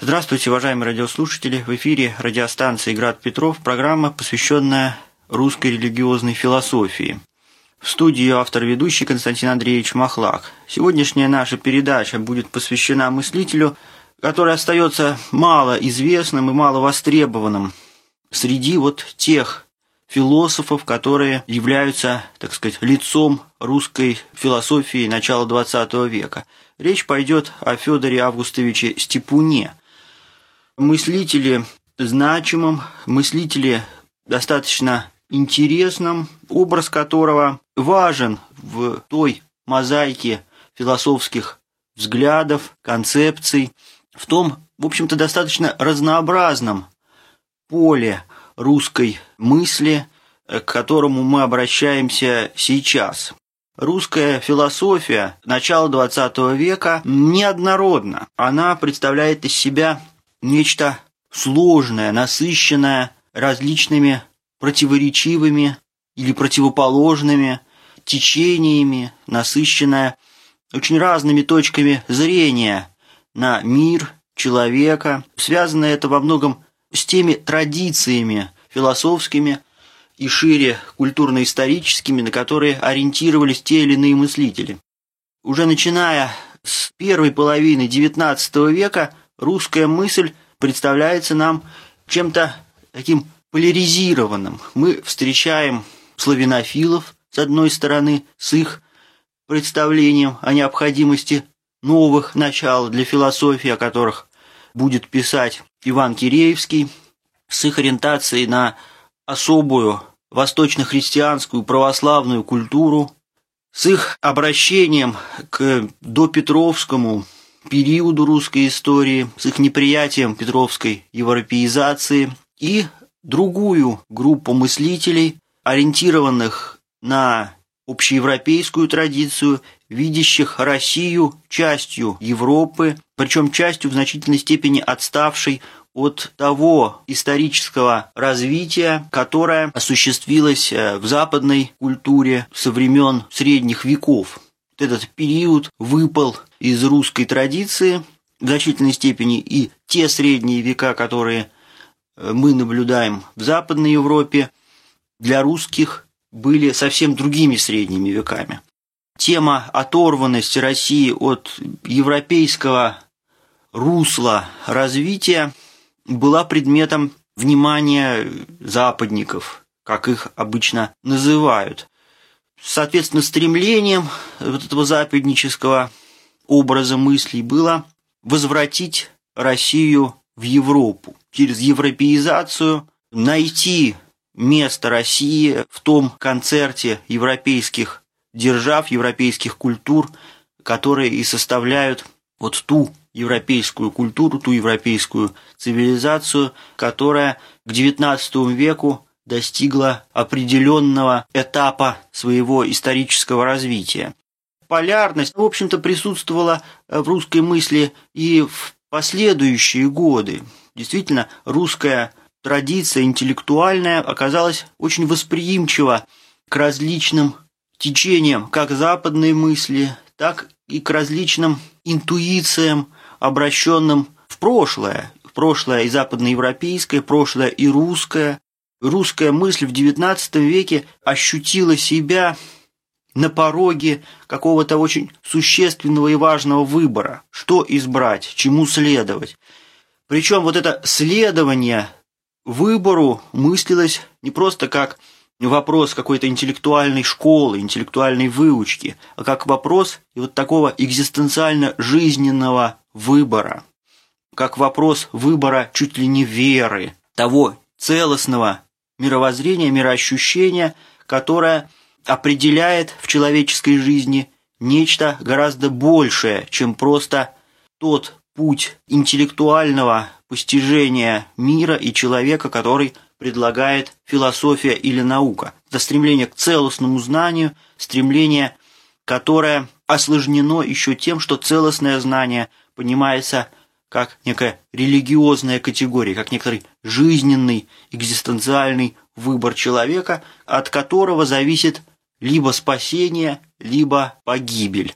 Здравствуйте, уважаемые радиослушатели. В эфире радиостанции «Град Петров» программа, посвященная русской религиозной философии. В студии автор-ведущий Константин Андреевич Махлак. Сегодняшняя наша передача будет посвящена мыслителю, который остается мало известным и мало востребованным среди вот тех философов, которые являются, так сказать, лицом русской философии начала XX века. Речь пойдет о Федоре Августовиче Степуне, мыслители значимым, мыслители достаточно интересным, образ которого важен в той мозаике философских взглядов, концепций, в том, в общем-то, достаточно разнообразном поле русской мысли, к которому мы обращаемся сейчас. Русская философия начала XX века неоднородна. Она представляет из себя нечто сложное, насыщенное различными противоречивыми или противоположными течениями, насыщенное очень разными точками зрения на мир, человека. Связано это во многом с теми традициями философскими и шире культурно-историческими, на которые ориентировались те или иные мыслители. Уже начиная с первой половины XIX века русская мысль представляется нам чем-то таким поляризированным. Мы встречаем славянофилов, с одной стороны, с их представлением о необходимости новых начал для философии, о которых будет писать Иван Киреевский, с их ориентацией на особую восточно-христианскую православную культуру, с их обращением к допетровскому периоду русской истории, с их неприятием петровской европеизации и другую группу мыслителей, ориентированных на общеевропейскую традицию, видящих Россию частью Европы, причем частью в значительной степени отставшей от того исторического развития, которое осуществилось э, в западной культуре со времен средних веков. Вот этот период выпал из русской традиции в значительной степени и те средние века, которые э, мы наблюдаем в Западной Европе, для русских были совсем другими средними веками. Тема оторванности России от европейского русла развития была предметом внимания западников, как их обычно называют. Соответственно, стремлением вот этого западнического образа мыслей было возвратить Россию в Европу, через европеизацию найти место России в том концерте европейских держав, европейских культур, которые и составляют вот ту европейскую культуру, ту европейскую цивилизацию, которая к XIX веку достигла определенного этапа своего исторического развития. Полярность, в общем-то, присутствовала в русской мысли и в последующие годы. Действительно, русская традиция интеллектуальная оказалась очень восприимчива к различным течениям как западной мысли, так и к различным интуициям, обращенным в прошлое. В прошлое и западноевропейское, прошлое и русское. Русская мысль в XIX веке ощутила себя на пороге какого-то очень существенного и важного выбора. Что избрать, чему следовать. Причем вот это следование выбору мыслилось не просто как вопрос какой-то интеллектуальной школы, интеллектуальной выучки, а как вопрос и вот такого экзистенциально-жизненного выбора, как вопрос выбора чуть ли не веры, того целостного мировоззрения, мироощущения, которое определяет в человеческой жизни нечто гораздо большее, чем просто тот путь интеллектуального постижения мира и человека, который предлагает философия или наука. Это стремление к целостному знанию, стремление, которое осложнено еще тем, что целостное знание понимается как некая религиозная категория, как некоторый жизненный, экзистенциальный выбор человека, от которого зависит либо спасение, либо погибель.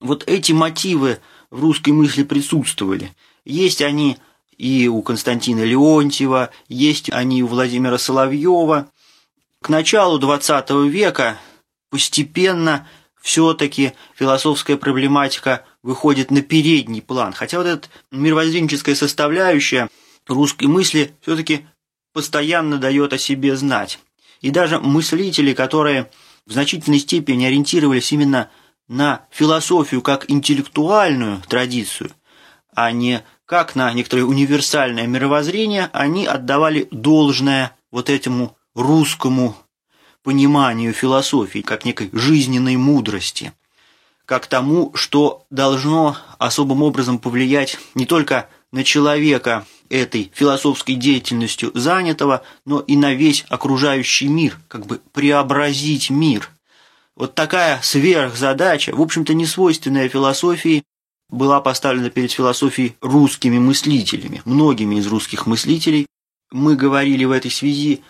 Вот эти мотивы в русской мысли присутствовали. Есть они и у Константина Леонтьева, есть они у Владимира Соловьева. К началу XX века постепенно все-таки философская проблематика выходит на передний план. Хотя вот эта мировоззренческая составляющая русской мысли все-таки постоянно дает о себе знать. И даже мыслители, которые в значительной степени ориентировались именно на философию как интеллектуальную традицию, а не как на некоторое универсальное мировоззрение, они отдавали должное вот этому русскому пониманию философии, как некой жизненной мудрости, как тому, что должно особым образом повлиять не только на человека этой философской деятельностью занятого, но и на весь окружающий мир, как бы преобразить мир. Вот такая сверхзадача, в общем-то, не свойственная философии, была поставлена перед философией русскими мыслителями, многими из русских мыслителей. Мы говорили в этой связи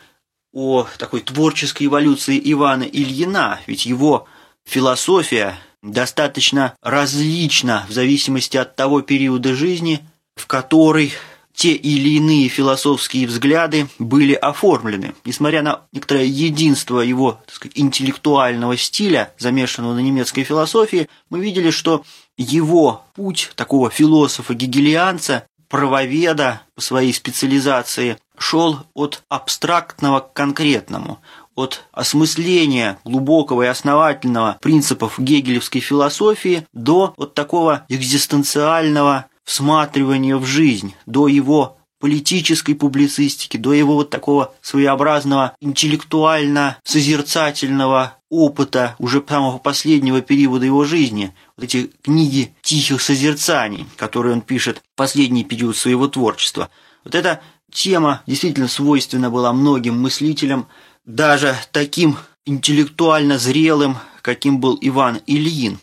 о такой творческой эволюции Ивана Ильина, ведь его философия достаточно различна в зависимости от того периода жизни, в который те или иные философские взгляды были оформлены. Несмотря на некоторое единство его так сказать, интеллектуального стиля, замешанного на немецкой философии, мы видели, что его путь такого философа-гегелианца, правоведа по своей специализации, шел от абстрактного к конкретному, от осмысления глубокого и основательного принципов гегелевской философии до вот такого экзистенциального всматривания в жизнь, до его политической публицистики, до его вот такого своеобразного интеллектуально-созерцательного опыта уже самого последнего периода его жизни, вот эти книги тихих созерцаний, которые он пишет в последний период своего творчества. Вот эта тема действительно свойственна была многим мыслителям, даже таким интеллектуально зрелым, каким был Иван Ильин.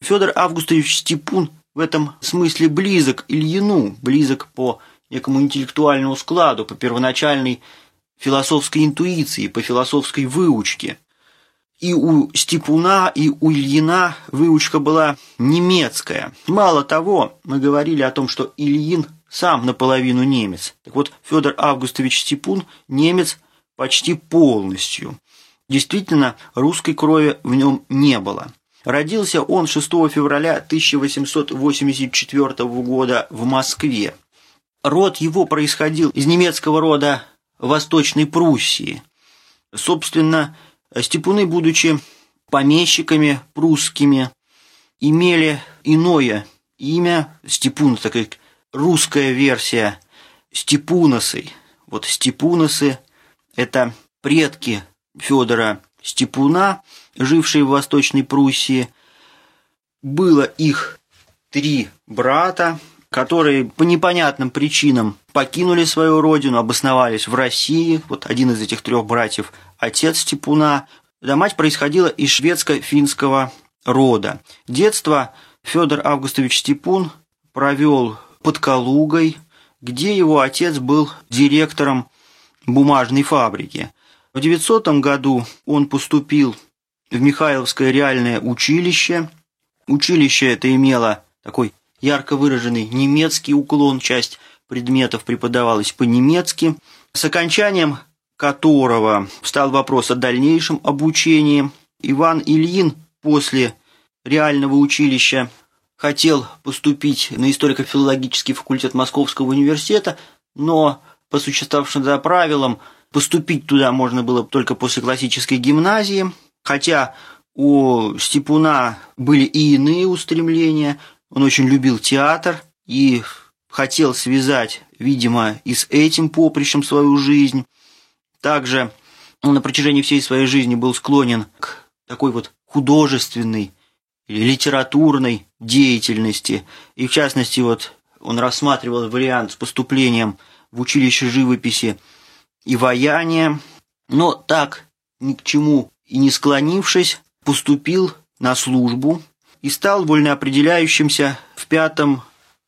Федор Августович Степун в этом смысле близок Ильину, близок по некому интеллектуальному складу, по первоначальной философской интуиции, по философской выучке. И у Степуна, и у Ильина выучка была немецкая. Мало того, мы говорили о том, что Ильин сам наполовину немец. Так вот, Федор Августович Степун немец почти полностью. Действительно, русской крови в нем не было. Родился он 6 февраля 1884 года в Москве. Род его происходил из немецкого рода Восточной Пруссии. Собственно, степуны, будучи помещиками прусскими, имели иное имя, степун, такая русская версия степуносы. Вот степуносы – это предки Федора Степуна, жившие в Восточной Пруссии. Было их три брата, которые по непонятным причинам покинули свою родину, обосновались в России. Вот один из этих трех братьев – отец Степуна. Да мать происходила из шведско-финского рода. Детство Федор Августович Степун провел под Калугой, где его отец был директором бумажной фабрики. В 900 году он поступил в Михайловское реальное училище. Училище это имело такой ярко выраженный немецкий уклон, часть предметов преподавалась по-немецки, с окончанием которого встал вопрос о дальнейшем обучении. Иван Ильин после реального училища хотел поступить на историко-филологический факультет Московского университета, но по существовавшим за правилам поступить туда можно было только после классической гимназии, хотя у Степуна были и иные устремления, он очень любил театр и хотел связать, видимо, и с этим поприщем свою жизнь. Также он на протяжении всей своей жизни был склонен к такой вот художественной или литературной деятельности. И в частности, вот он рассматривал вариант с поступлением в училище живописи и ваяния, но так ни к чему и не склонившись, поступил на службу и стал вольноопределяющимся в пятом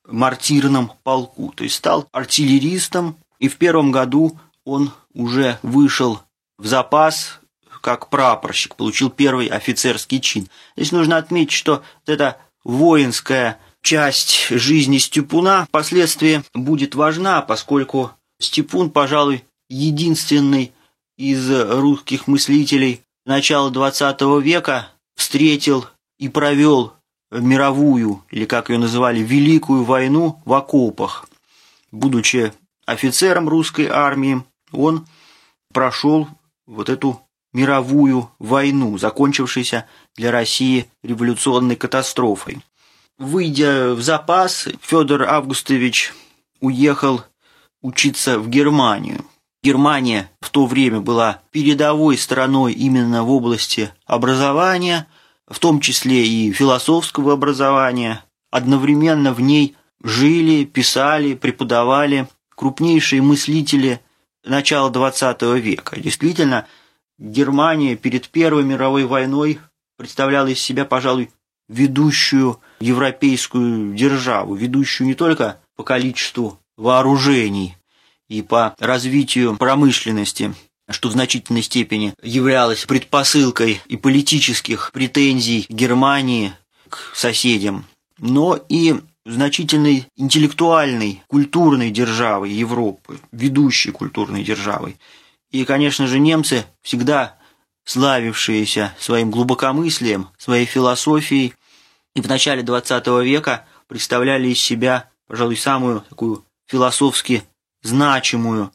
мартирном полку, то есть стал артиллеристом, и в первом году он уже вышел в запас как прапорщик, получил первый офицерский чин. Здесь нужно отметить, что эта воинская часть жизни Степуна впоследствии будет важна, поскольку Степун, пожалуй, единственный из русских мыслителей начала XX века встретил и провел мировую, или как ее называли, Великую войну в окопах. Будучи офицером русской армии, он прошел вот эту мировую войну, закончившуюся для России революционной катастрофой. Выйдя в запас, Федор Августович уехал учиться в Германию. Германия в то время была передовой страной именно в области образования, в том числе и философского образования. Одновременно в ней жили, писали, преподавали крупнейшие мыслители начала XX века. Действительно, Германия перед Первой мировой войной представляла из себя, пожалуй, ведущую европейскую державу, ведущую не только по количеству вооружений и по развитию промышленности, что в значительной степени являлось предпосылкой и политических претензий Германии к соседям, но и значительной интеллектуальной, культурной державой Европы, ведущей культурной державой. И, конечно же, немцы, всегда славившиеся своим глубокомыслием, своей философией, и в начале XX века представляли из себя, пожалуй, самую такую философски значимую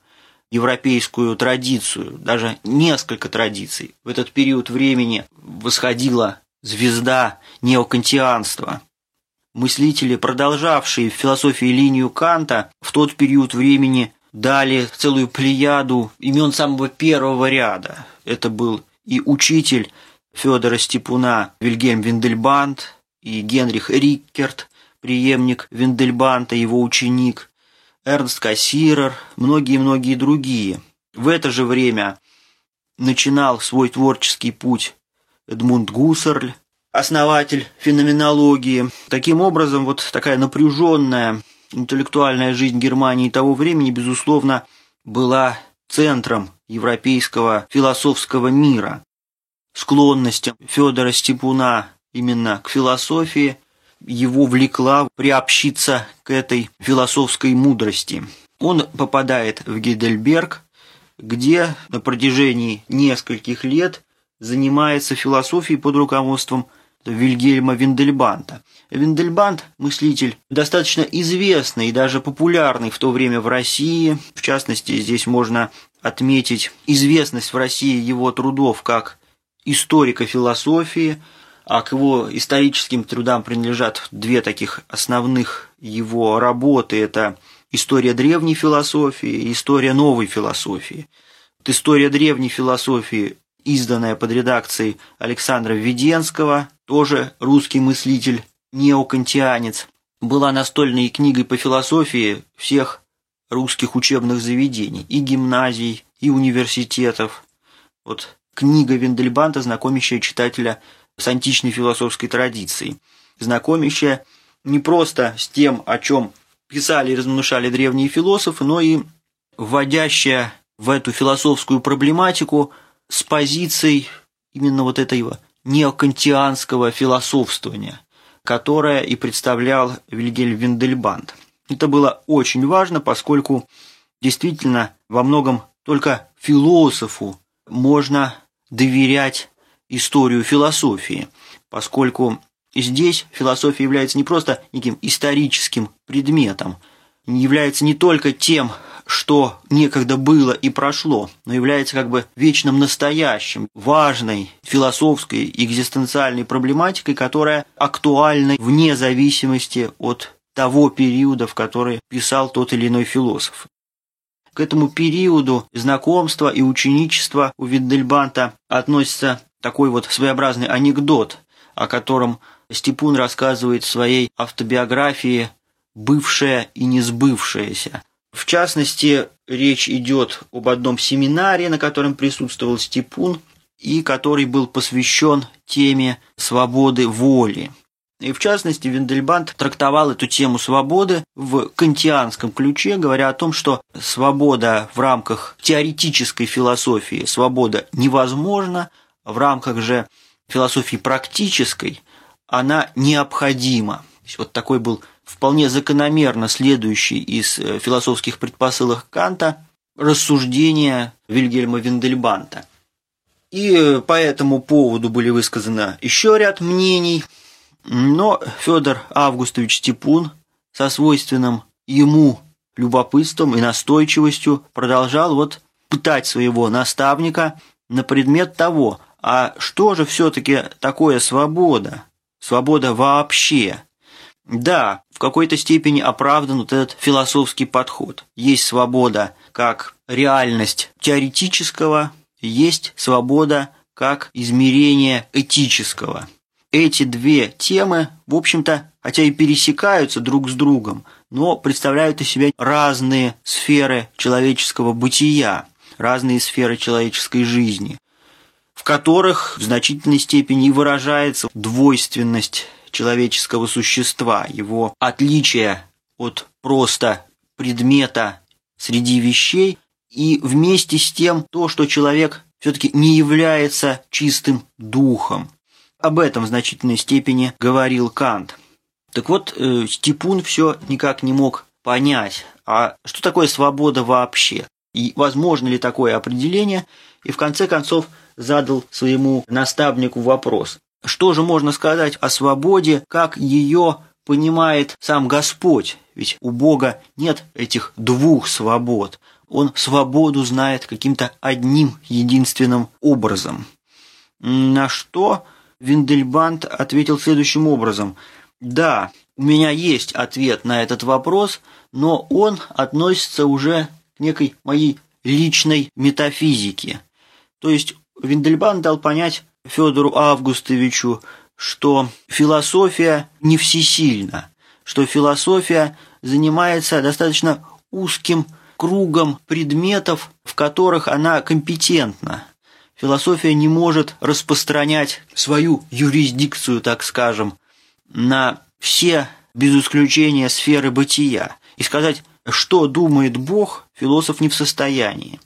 европейскую традицию, даже несколько традиций. В этот период времени восходила звезда неокантианства. Мыслители, продолжавшие в философии линию Канта, в тот период времени дали целую плеяду имен самого первого ряда. Это был и учитель Федора Степуна Вильгельм Виндельбанд, и Генрих Риккерт, преемник Виндельбанта, его ученик, Эрнст Кассирер, многие-многие другие. В это же время начинал свой творческий путь Эдмунд Гуссерль, основатель феноменологии. Таким образом, вот такая напряженная интеллектуальная жизнь Германии того времени, безусловно, была центром европейского философского мира. Склонностям Федора Степуна именно к философии его влекла приобщиться к этой философской мудрости. Он попадает в Гейдельберг, где на протяжении нескольких лет занимается философией под руководством Вильгельма Виндельбанта. Виндельбант – мыслитель достаточно известный и даже популярный в то время в России. В частности, здесь можно отметить известность в России его трудов как историка философии, а к его историческим трудам принадлежат две таких основных его работы. Это история древней философии и история новой философии. Вот история древней философии, изданная под редакцией Александра Введенского, тоже русский мыслитель, неокантианец, была настольной книгой по философии всех русских учебных заведений, и гимназий, и университетов. Вот книга Виндельбанта, знакомящая читателя с античной философской традицией, знакомящая не просто с тем, о чем писали и размнушали древние философы, но и вводящая в эту философскую проблематику с позиций именно вот этого неокантианского философствования, которое и представлял Вильгельм Виндельбанд. Это было очень важно, поскольку действительно во многом только философу можно доверять историю философии, поскольку здесь философия является не просто неким историческим предметом, не является не только тем, что некогда было и прошло, но является как бы вечным настоящим, важной философской экзистенциальной проблематикой, которая актуальна вне зависимости от того периода, в который писал тот или иной философ. К этому периоду знакомства и ученичества у Виндельбанта относится такой вот своеобразный анекдот, о котором Степун рассказывает в своей автобиографии «Бывшее и несбывшееся». В частности, речь идет об одном семинаре, на котором присутствовал Степун, и который был посвящен теме свободы воли. И в частности, Виндельбанд трактовал эту тему свободы в кантианском ключе, говоря о том, что свобода в рамках теоретической философии, свобода невозможна, в рамках же философии практической она необходима. Вот такой был вполне закономерно следующий из э, философских предпосылок Канта рассуждения Вильгельма Виндельбанта. И э, по этому поводу были высказаны еще ряд мнений, но Федор Августович Степун со свойственным ему любопытством и настойчивостью продолжал вот пытать своего наставника на предмет того, а что же все-таки такое свобода? Свобода вообще. Да, в какой-то степени оправдан вот этот философский подход. Есть свобода как реальность теоретического, есть свобода как измерение этического. Эти две темы, в общем-то, хотя и пересекаются друг с другом, но представляют из себя разные сферы человеческого бытия, разные сферы человеческой жизни, которых в значительной степени выражается двойственность человеческого существа, его отличие от просто предмета среди вещей, и вместе с тем то, что человек все-таки не является чистым духом. Об этом в значительной степени говорил Кант. Так вот, э, Степун все никак не мог понять, а что такое свобода вообще? И возможно ли такое определение? И в конце концов задал своему наставнику вопрос. Что же можно сказать о свободе, как ее понимает сам Господь? Ведь у Бога нет этих двух свобод. Он свободу знает каким-то одним единственным образом. На что Виндельбанд ответил следующим образом. Да, у меня есть ответ на этот вопрос, но он относится уже к некой моей личной метафизике. То есть Виндельбанд дал понять Федору Августовичу, что философия не всесильна, что философия занимается достаточно узким кругом предметов, в которых она компетентна. Философия не может распространять свою юрисдикцию, так скажем, на все, без исключения, сферы бытия. И сказать, что думает Бог, философ не в состоянии.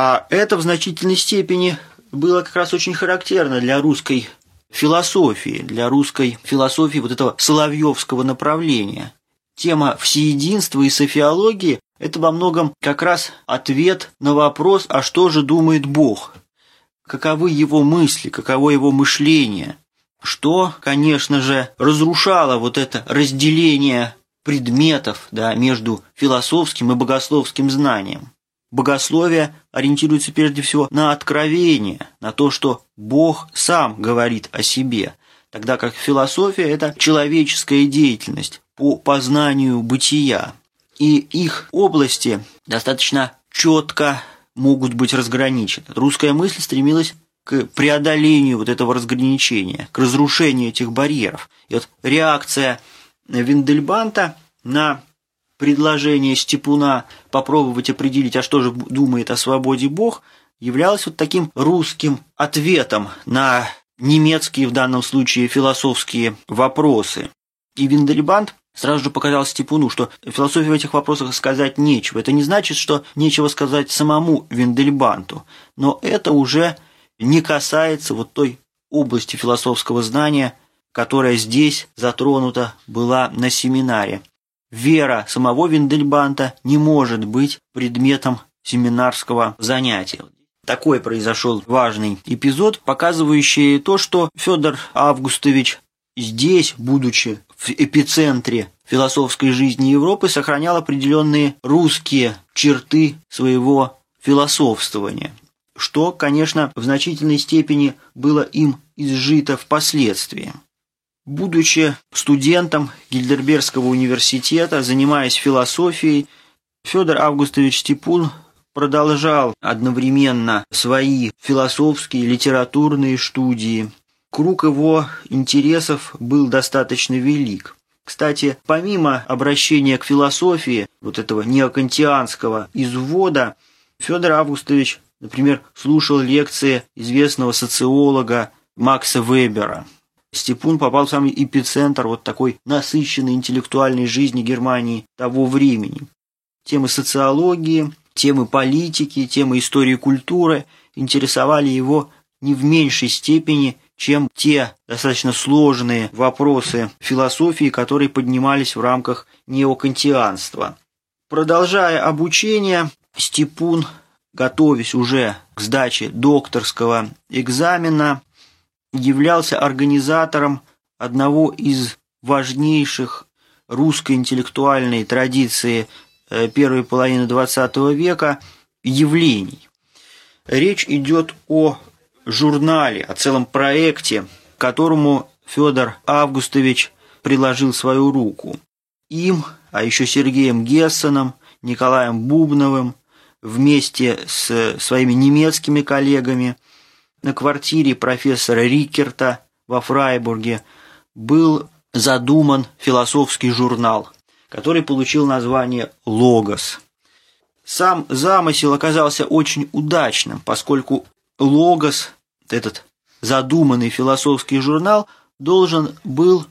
А это в значительной степени было как раз очень характерно для русской философии, для русской философии вот этого соловьевского направления. Тема всеединства и софиологии – это во многом как раз ответ на вопрос, а что же думает Бог? Каковы его мысли, каково его мышление? Что, конечно же, разрушало вот это разделение предметов да, между философским и богословским знанием. Богословие ориентируется прежде всего на откровение, на то, что Бог сам говорит о себе, тогда как философия – это человеческая деятельность по познанию бытия. И их области достаточно четко могут быть разграничены. Русская мысль стремилась к преодолению вот этого разграничения, к разрушению этих барьеров. И вот реакция Виндельбанта на предложение Степуна попробовать определить, а что же думает о свободе Бог, являлось вот таким русским ответом на немецкие в данном случае философские вопросы. И Виндельбанд сразу же показал Степуну, что философии в этих вопросах сказать нечего. Это не значит, что нечего сказать самому Виндельбанту, но это уже не касается вот той области философского знания, которая здесь затронута была на семинаре. Вера самого Виндельбанта не может быть предметом семинарского занятия. Такой произошел важный эпизод, показывающий то, что Федор Августович здесь, будучи в эпицентре философской жизни Европы, сохранял определенные русские черты своего философствования, что, конечно, в значительной степени было им изжито впоследствии. Будучи студентом Гильдербергского университета, занимаясь философией, Федор Августович Степун продолжал одновременно свои философские, литературные студии. Круг его интересов был достаточно велик. Кстати, помимо обращения к философии, вот этого неокантианского извода, Федор Августович, например, слушал лекции известного социолога Макса Вебера – Степун попал в самый эпицентр вот такой насыщенной интеллектуальной жизни Германии того времени. Темы социологии, темы политики, темы истории культуры интересовали его не в меньшей степени, чем те достаточно сложные вопросы философии, которые поднимались в рамках неокантианства. Продолжая обучение, Степун, готовясь уже к сдаче докторского экзамена, являлся организатором одного из важнейших русской интеллектуальной традиции э, первой половины XX века явлений. Речь идет о журнале, о целом проекте, которому Федор Августович приложил свою руку. Им, а еще Сергеем Гессеном, Николаем Бубновым, вместе с своими немецкими коллегами на квартире профессора Рикерта во Фрайбурге был задуман философский журнал, который получил название «Логос». Сам замысел оказался очень удачным, поскольку «Логос», этот задуманный философский журнал, должен был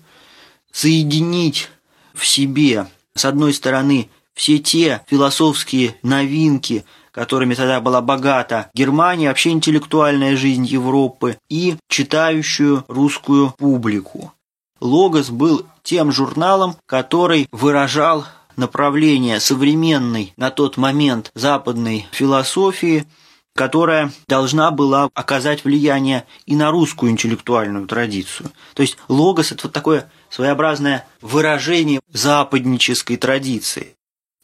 соединить в себе, с одной стороны, все те философские новинки, которыми тогда была богата Германия, вообще интеллектуальная жизнь Европы и читающую русскую публику. «Логос» был тем журналом, который выражал направление современной на тот момент западной философии, которая должна была оказать влияние и на русскую интеллектуальную традицию. То есть логос – это вот такое своеобразное выражение западнической традиции.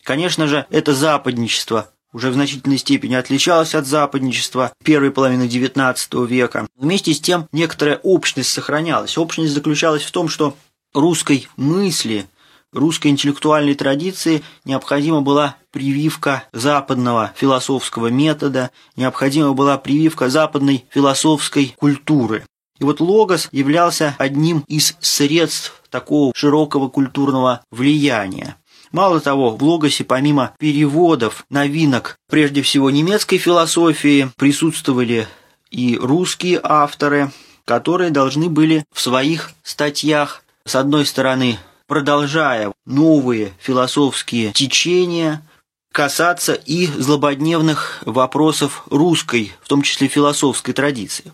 Конечно же, это западничество уже в значительной степени отличалось от западничества первой половины XIX века. Вместе с тем некоторая общность сохранялась. Общность заключалась в том, что русской мысли, русской интеллектуальной традиции необходима была прививка западного философского метода, необходима была прививка западной философской культуры. И вот логос являлся одним из средств такого широкого культурного влияния. Мало того, в Логосе помимо переводов новинок, прежде всего немецкой философии, присутствовали и русские авторы, которые должны были в своих статьях, с одной стороны, продолжая новые философские течения, касаться и злободневных вопросов русской, в том числе философской традиции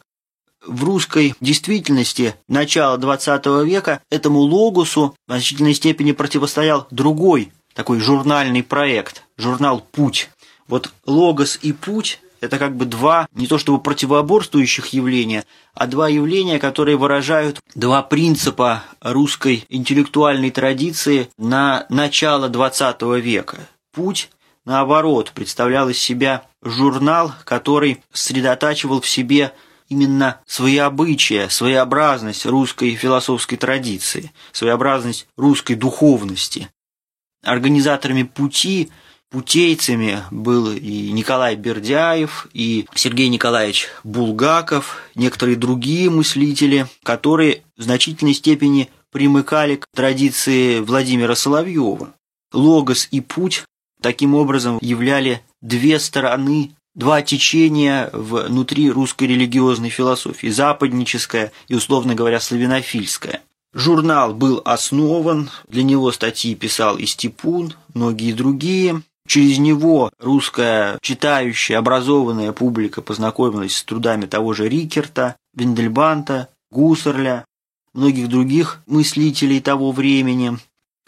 в русской действительности начала XX века этому логосу в значительной степени противостоял другой такой журнальный проект, журнал «Путь». Вот логос и путь – это как бы два, не то чтобы противоборствующих явления, а два явления, которые выражают два принципа русской интеллектуальной традиции на начало XX века. Путь наоборот, представлял из себя журнал, который сосредотачивал в себе именно своеобычие, своеобразность русской философской традиции, своеобразность русской духовности. Организаторами пути, путейцами был и Николай Бердяев, и Сергей Николаевич Булгаков, некоторые другие мыслители, которые в значительной степени примыкали к традиции Владимира Соловьева. Логос и путь таким образом являли две стороны два течения внутри русской религиозной философии – западническая и, условно говоря, славянофильская. Журнал был основан, для него статьи писал и Степун, многие другие. Через него русская читающая, образованная публика познакомилась с трудами того же Рикерта, Виндельбанта, Гуссерля, многих других мыслителей того времени.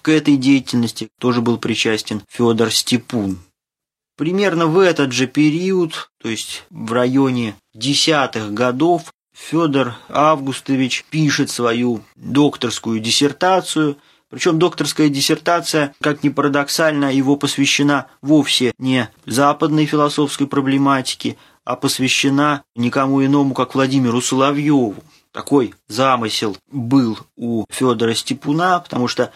К этой деятельности тоже был причастен Федор Степун. Примерно в этот же период, то есть в районе десятых годов, Федор Августович пишет свою докторскую диссертацию. Причем докторская диссертация, как ни парадоксально, его посвящена вовсе не западной философской проблематике, а посвящена никому иному, как Владимиру Соловьеву. Такой замысел был у Федора Степуна, потому что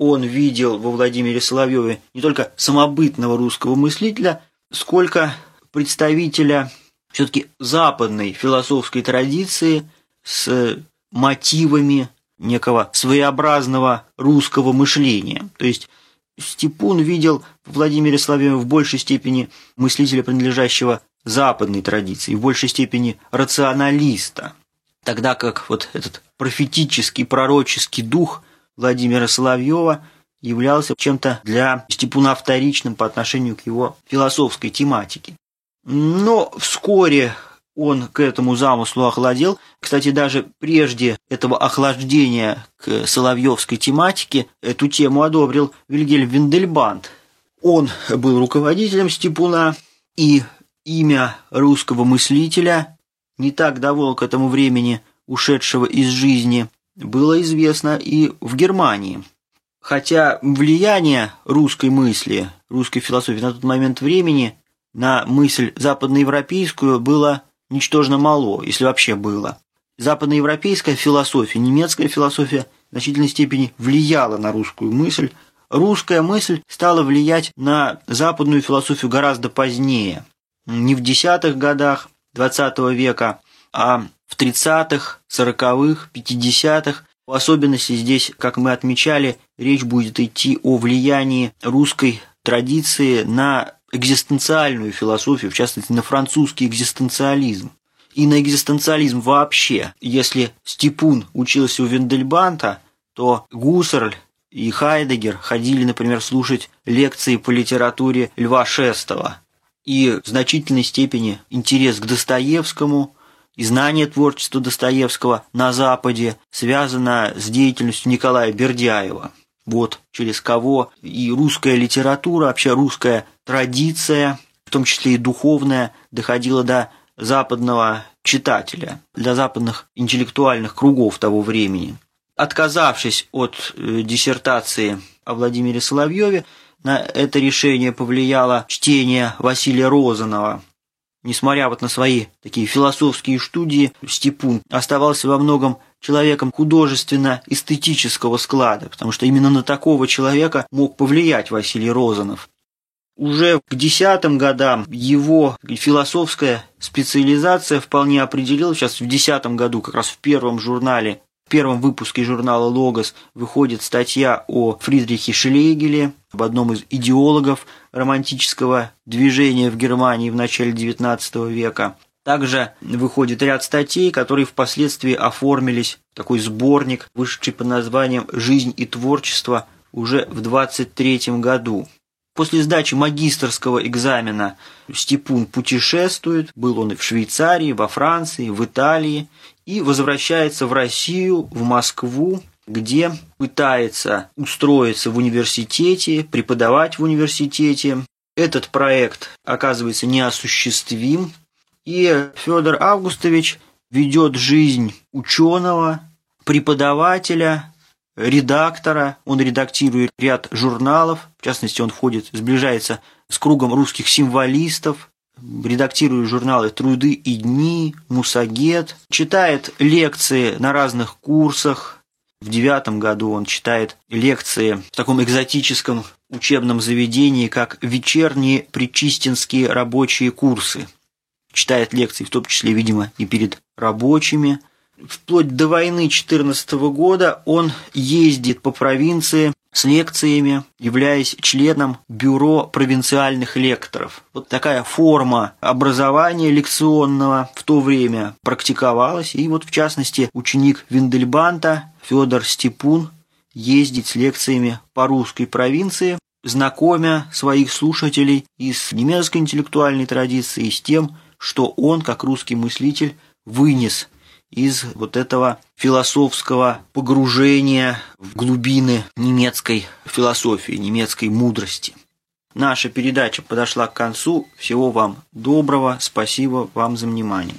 он видел во Владимире Соловьеве не только самобытного русского мыслителя, сколько представителя все-таки западной философской традиции с мотивами некого своеобразного русского мышления. То есть Степун видел в Владимире Соловьеве в большей степени мыслителя, принадлежащего западной традиции, в большей степени рационалиста, тогда как вот этот профетический, пророческий дух – Владимира Соловьева являлся чем-то для Степуна вторичным по отношению к его философской тематике. Но вскоре он к этому замыслу охладел. Кстати, даже прежде этого охлаждения к соловьевской тематике эту тему одобрил Вильгельм Виндельбанд. Он был руководителем Степуна, и имя русского мыслителя, не так давно к этому времени ушедшего из жизни, было известно и в Германии. Хотя влияние русской мысли, русской философии на тот момент времени на мысль западноевропейскую было ничтожно мало, если вообще было. Западноевропейская философия, немецкая философия в значительной степени влияла на русскую мысль. Русская мысль стала влиять на западную философию гораздо позднее. Не в десятых годах XX века, а в 30-х, 40-х, 50-х. В особенности здесь, как мы отмечали, речь будет идти о влиянии русской традиции на экзистенциальную философию, в частности, на французский экзистенциализм. И на экзистенциализм вообще. Если Степун учился у Виндельбанта, то Гуссерль и Хайдегер ходили, например, слушать лекции по литературе Льва Шестого. И в значительной степени интерес к Достоевскому и знание творчества Достоевского на Западе связано с деятельностью Николая Бердяева. Вот через кого и русская литература, вообще русская традиция, в том числе и духовная, доходила до западного читателя, для западных интеллектуальных кругов того времени. Отказавшись от э, диссертации о Владимире Соловьеве, на это решение повлияло чтение Василия Розанова. Несмотря вот на свои такие философские студии, Степун оставался во многом человеком художественно-эстетического склада, потому что именно на такого человека мог повлиять Василий Розанов. Уже к десятым годам его философская специализация вполне определилась. Сейчас в десятом году, как раз в первом журнале, в первом выпуске журнала «Логос» выходит статья о Фридрихе Шлейгеле, об одном из идеологов романтического движения в Германии в начале XIX века. Также выходит ряд статей, которые впоследствии оформились в такой сборник, вышедший под названием «Жизнь и творчество» уже в 23 году. После сдачи магистрского экзамена Степун путешествует, был он и в Швейцарии, во Франции, в Италии, и возвращается в Россию, в Москву, где пытается устроиться в университете, преподавать в университете. Этот проект оказывается неосуществим, и Федор Августович ведет жизнь ученого, преподавателя, редактора. Он редактирует ряд журналов, в частности, он входит, сближается с кругом русских символистов, редактирует журналы «Труды и дни», «Мусагет», читает лекции на разных курсах. В девятом году он читает лекции в таком экзотическом учебном заведении, как «Вечерние причистинские рабочие курсы» читает лекции, в том числе, видимо, и перед рабочими. Вплоть до войны 14 года он ездит по провинции с лекциями, являясь членом бюро провинциальных лекторов. Вот такая форма образования лекционного в то время практиковалась. И вот, в частности, ученик Виндельбанта Федор Степун ездит с лекциями по русской провинции, знакомя своих слушателей и с немецкой интеллектуальной традицией, и с тем, что он, как русский мыслитель, вынес из вот этого философского погружения в глубины немецкой философии, немецкой мудрости. Наша передача подошла к концу. Всего вам доброго. Спасибо вам за внимание.